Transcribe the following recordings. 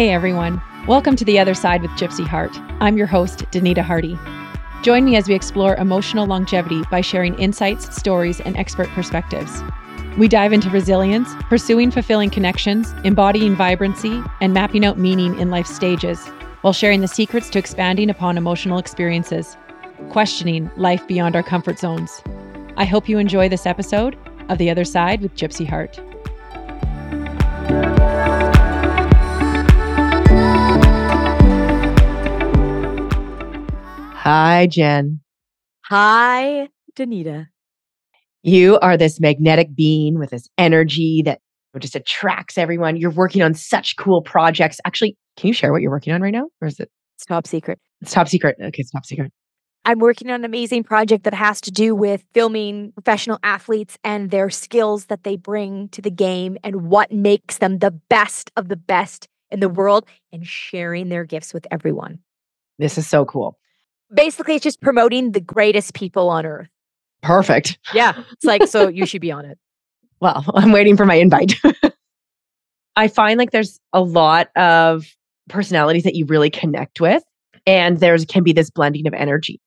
Hey everyone, welcome to The Other Side with Gypsy Hart. I'm your host, Danita Hardy. Join me as we explore emotional longevity by sharing insights, stories, and expert perspectives. We dive into resilience, pursuing fulfilling connections, embodying vibrancy, and mapping out meaning in life stages, while sharing the secrets to expanding upon emotional experiences, questioning life beyond our comfort zones. I hope you enjoy this episode of The Other Side with Gypsy Hart. Hi, Jen. Hi, Danita. You are this magnetic being with this energy that just attracts everyone. You're working on such cool projects. Actually, can you share what you're working on right now? Or is it? It's top secret. It's top secret. Okay, it's top secret. I'm working on an amazing project that has to do with filming professional athletes and their skills that they bring to the game and what makes them the best of the best in the world and sharing their gifts with everyone. This is so cool basically it's just promoting the greatest people on earth. Perfect. Yeah. It's like, so you should be on it. Well, I'm waiting for my invite. I find like there's a lot of personalities that you really connect with, and there's can be this blending of energy.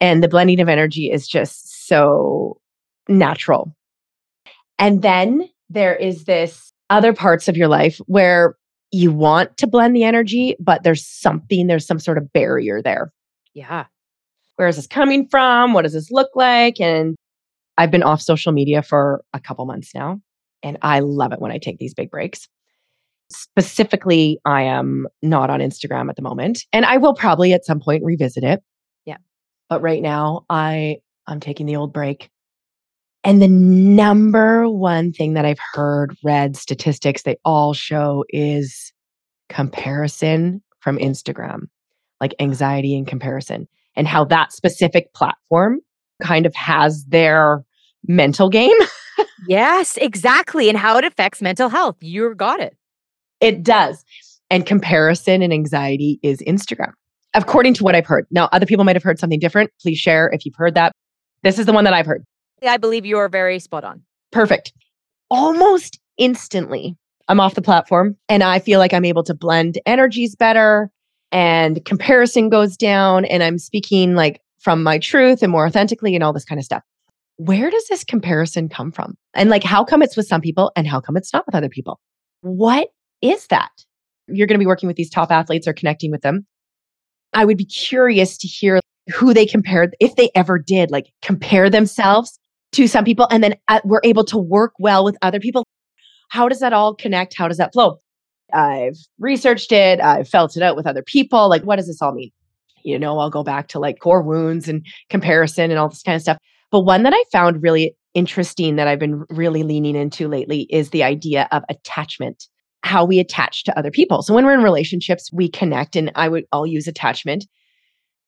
And the blending of energy is just so natural. And then there is this other parts of your life where you want to blend the energy, but there's something, there's some sort of barrier there. Yeah. Where is this coming from? What does this look like? And I've been off social media for a couple months now, and I love it when I take these big breaks. Specifically, I am not on Instagram at the moment, and I will probably at some point revisit it. Yeah. But right now, I I'm taking the old break. And the number one thing that I've heard, read statistics, they all show is comparison from Instagram like anxiety and comparison and how that specific platform kind of has their mental game. yes, exactly. And how it affects mental health. You got it. It does. And comparison and anxiety is Instagram, according to what I've heard. Now, other people might have heard something different. Please share if you've heard that. This is the one that I've heard. I believe you are very spot on. Perfect. Almost instantly, I'm off the platform and I feel like I'm able to blend energies better and comparison goes down and I'm speaking like from my truth and more authentically and all this kind of stuff. Where does this comparison come from? And like, how come it's with some people and how come it's not with other people? What is that? You're going to be working with these top athletes or connecting with them. I would be curious to hear who they compared, if they ever did, like compare themselves to some people and then uh, were able to work well with other people. How does that all connect? How does that flow? I've researched it, I've felt it out with other people. Like, what does this all mean? You know, I'll go back to like core wounds and comparison and all this kind of stuff. But one that I found really interesting that I've been really leaning into lately is the idea of attachment, how we attach to other people. So when we're in relationships, we connect, and I would, I'll use attachment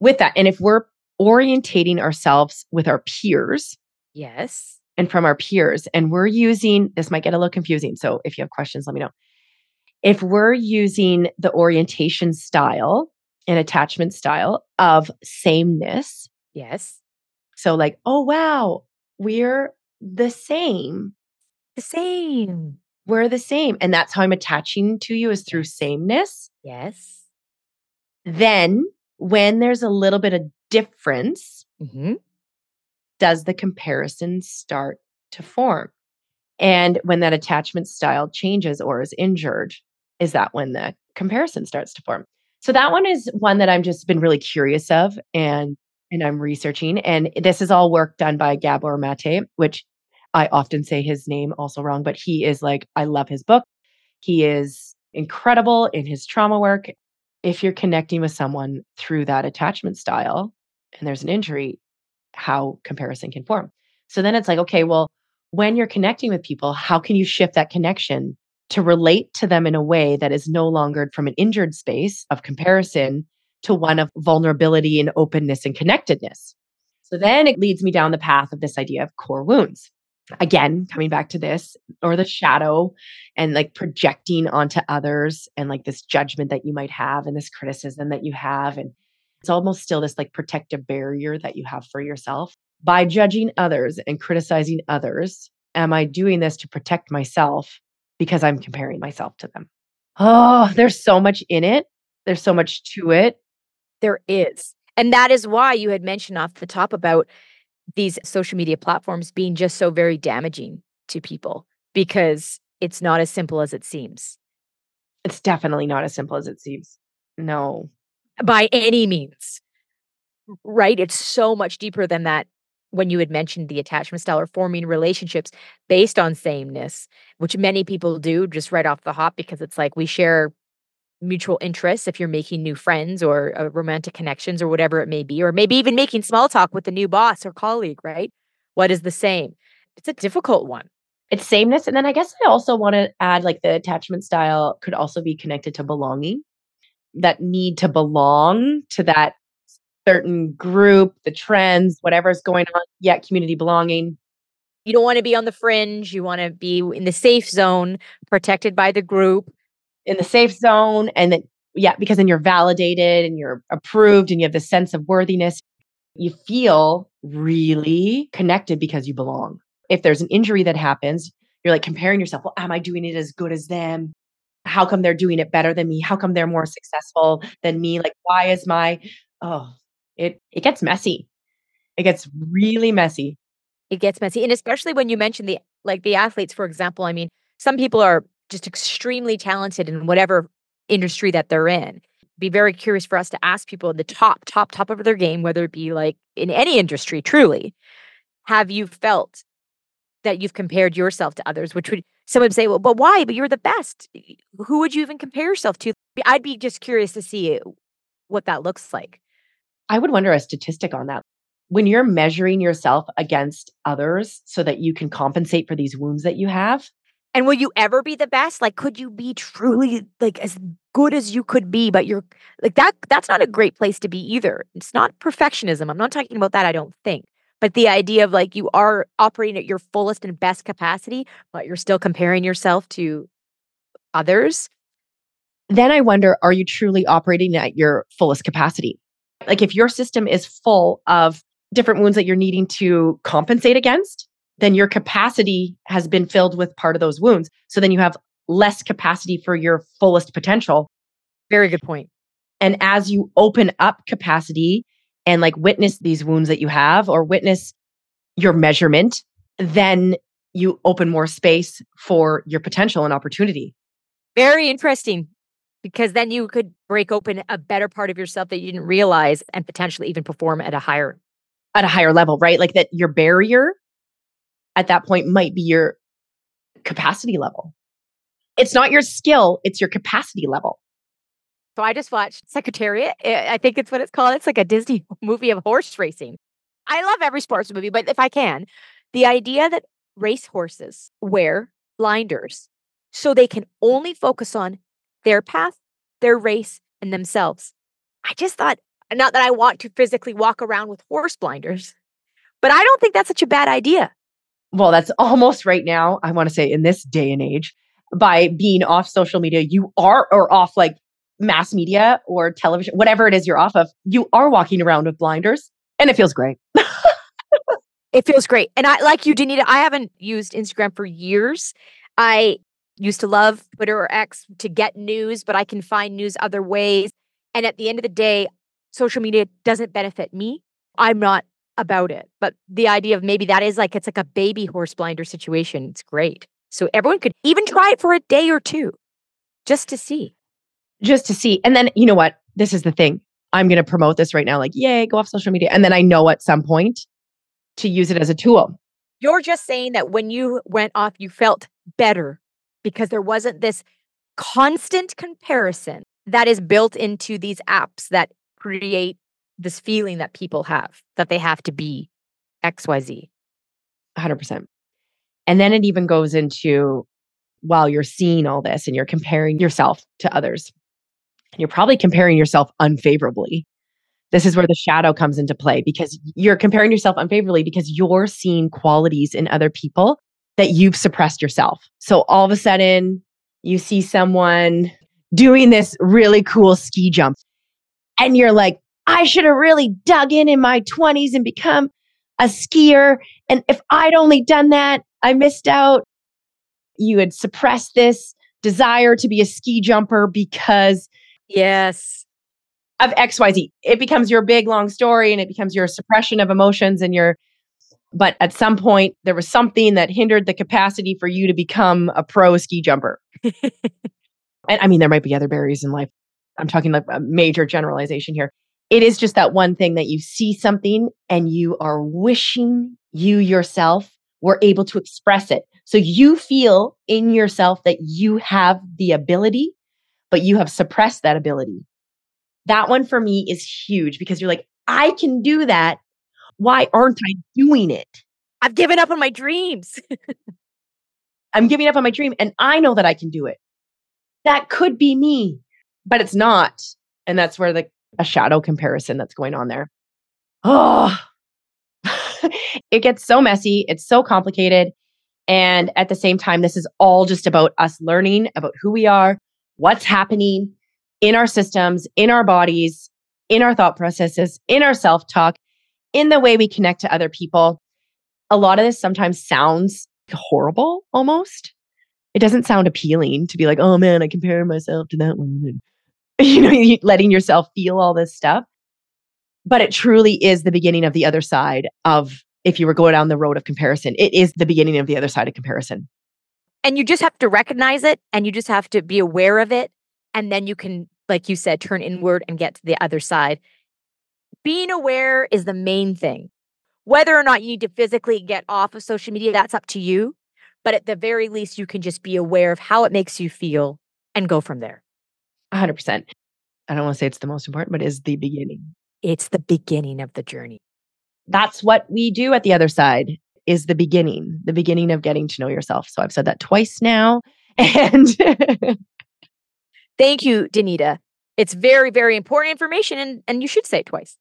with that. And if we're orientating ourselves with our peers, yes, and from our peers, and we're using this might get a little confusing. So if you have questions, let me know if we're using the orientation style and attachment style of sameness. Yes. So, like, oh, wow, we're the same. The same. We're the same. And that's how I'm attaching to you is through sameness. Yes. Then, when there's a little bit of difference, mm-hmm. does the comparison start to form? And when that attachment style changes or is injured, is that when the comparison starts to form. So that one is one that I'm just been really curious of and and I'm researching. And this is all work done by Gabor Mate, which I often say his name also wrong, but he is like, I love his book. He is incredible in his trauma work. If you're connecting with someone through that attachment style and there's an injury, how comparison can form. So then it's like, okay, well, when you're connecting with people, how can you shift that connection to relate to them in a way that is no longer from an injured space of comparison to one of vulnerability and openness and connectedness. So then it leads me down the path of this idea of core wounds. Again, coming back to this or the shadow and like projecting onto others and like this judgment that you might have and this criticism that you have. And it's almost still this like protective barrier that you have for yourself. By judging others and criticizing others, am I doing this to protect myself because I'm comparing myself to them. Oh, there's so much in it. There's so much to it. There is. And that is why you had mentioned off the top about these social media platforms being just so very damaging to people because it's not as simple as it seems. It's definitely not as simple as it seems. No. By any means. Right? It's so much deeper than that when you had mentioned the attachment style or forming relationships based on sameness, which many people do just right off the hop because it's like we share mutual interests if you're making new friends or uh, romantic connections or whatever it may be, or maybe even making small talk with a new boss or colleague, right? What is the same? It's a difficult one. It's sameness. And then I guess I also want to add like the attachment style could also be connected to belonging, that need to belong to that certain group, the trends, whatever's going on. yet community belonging. You don't want to be on the fringe. You want to be in the safe zone, protected by the group. In the safe zone. And then, yeah, because then you're validated and you're approved and you have this sense of worthiness. You feel really connected because you belong. If there's an injury that happens, you're like comparing yourself. Well, am I doing it as good as them? How come they're doing it better than me? How come they're more successful than me? Like, why is my, oh, it it gets messy. It gets really messy. It gets messy. And especially when you mention the like the athletes, for example. I mean, some people are just extremely talented in whatever industry that they're in. Be very curious for us to ask people the top, top, top of their game, whether it be like in any industry, truly, have you felt that you've compared yourself to others? Which would someone would say, well, but why? But you're the best. Who would you even compare yourself to? I'd be just curious to see what that looks like. I would wonder a statistic on that. When you're measuring yourself against others so that you can compensate for these wounds that you have. And will you ever be the best? Like, could you be truly like as good as you could be? But you're like that, that's not a great place to be either. It's not perfectionism. I'm not talking about that, I don't think. But the idea of like you are operating at your fullest and best capacity, but you're still comparing yourself to others. Then I wonder, are you truly operating at your fullest capacity? Like if your system is full of different wounds that you're needing to compensate against, then your capacity has been filled with part of those wounds. So then you have less capacity for your fullest potential. Very good point. And as you open up capacity and like witness these wounds that you have or witness your measurement, then you open more space for your potential and opportunity. Very interesting because then you could break open a better part of yourself that you didn't realize and potentially even perform at a higher at a higher level, right? Like that your barrier at that point might be your capacity level. It's not your skill, it's your capacity level. So I just watched Secretariat. Eh, I think it's what it's called. It's like a Disney movie of horse racing. I love every sports movie, but if I can, the idea that race horses wear blinders so they can only focus on their path, their race, and themselves. I just thought, not that I want to physically walk around with horse blinders, but I don't think that's such a bad idea. Well, that's almost right now. I want to say in this day and age, by being off social media, you are, or off like mass media or television, whatever it is you're off of, you are walking around with blinders and it feels great. it feels great. And I, like you, Danita, I haven't used Instagram for years. I used to love Twitter or X to get news, but I can find news other ways. And at the end of the day, social media doesn't benefit me. I'm not about it. But the idea of maybe that is like it's like a baby horse blinder situation. It's great. So everyone could even try it for a day or two just to see. Just to see. And then, you know what? This is the thing. I'm going to promote this right now like, yay, go off social media. And then I know at some point to use it as a tool. You're just saying that when you went off, you felt better because there wasn't this constant comparison that is built into these apps that create this feeling that people have that they have to be XYZ. 100%. And then it even goes into while you're seeing all this and you're comparing yourself to others, you're probably comparing yourself unfavorably. This is where the shadow comes into play because you're comparing yourself unfavorably because you're seeing qualities in other people that you've suppressed yourself. So all of a sudden, you see someone doing this really cool ski jump, and you're like, I should have really dug in in my 20s and become a skier. And if I'd only done that, I missed out. You had suppressed this desire to be a ski jumper because Yes. of XYZ. It becomes your big long story and it becomes your suppression of emotions and your but at some point there was something that hindered the capacity for you to become a pro ski jumper. and I mean there might be other barriers in life. I'm talking like a major generalization here. It is just that one thing that you see something and you are wishing you yourself were able to express it. So you feel in yourself that you have the ability, but you have suppressed that ability. That one for me is huge because you're like, I can do that. Why aren't I doing it? I've given up on my dreams. I'm giving up on my dream and I know that I can do it. That could be me, but it's not. And that's where the a shadow comparison that's going on there. Oh, it gets so messy. It's so complicated. And at the same time, this is all just about us learning about who we are, what's happening in our systems, in our bodies, in our thought processes, in our self talk, in the way we connect to other people. A lot of this sometimes sounds horrible almost. It doesn't sound appealing to be like, oh man, I compare myself to that one. You know, letting yourself feel all this stuff. But it truly is the beginning of the other side of if you were going down the road of comparison, it is the beginning of the other side of comparison. and you just have to recognize it and you just have to be aware of it. And then you can, like you said, turn inward and get to the other side. Being aware is the main thing. Whether or not you need to physically get off of social media, that's up to you. But at the very least, you can just be aware of how it makes you feel and go from there. 100%. I don't want to say it's the most important, but it is the beginning. It's the beginning of the journey. That's what we do at the other side is the beginning, the beginning of getting to know yourself. So I've said that twice now. And Thank you, Danita. It's very, very important information, and, and you should say it twice.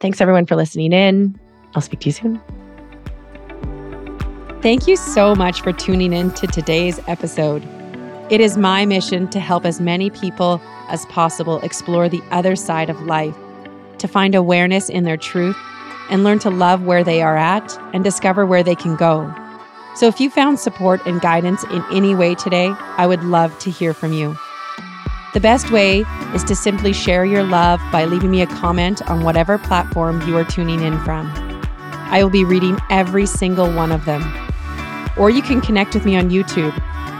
Thanks everyone for listening in. I'll speak to you soon. Thank you so much for tuning in to today's episode. It is my mission to help as many people as possible explore the other side of life, to find awareness in their truth, and learn to love where they are at and discover where they can go. So, if you found support and guidance in any way today, I would love to hear from you. The best way is to simply share your love by leaving me a comment on whatever platform you are tuning in from. I will be reading every single one of them. Or you can connect with me on YouTube,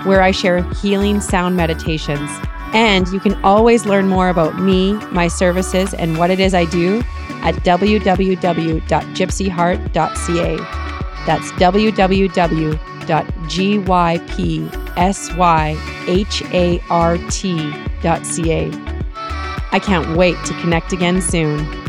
where I share healing sound meditations. And you can always learn more about me, my services, and what it is I do at www.gypsyhart.ca. That's www.gypsyhart.ca. I can't wait to connect again soon.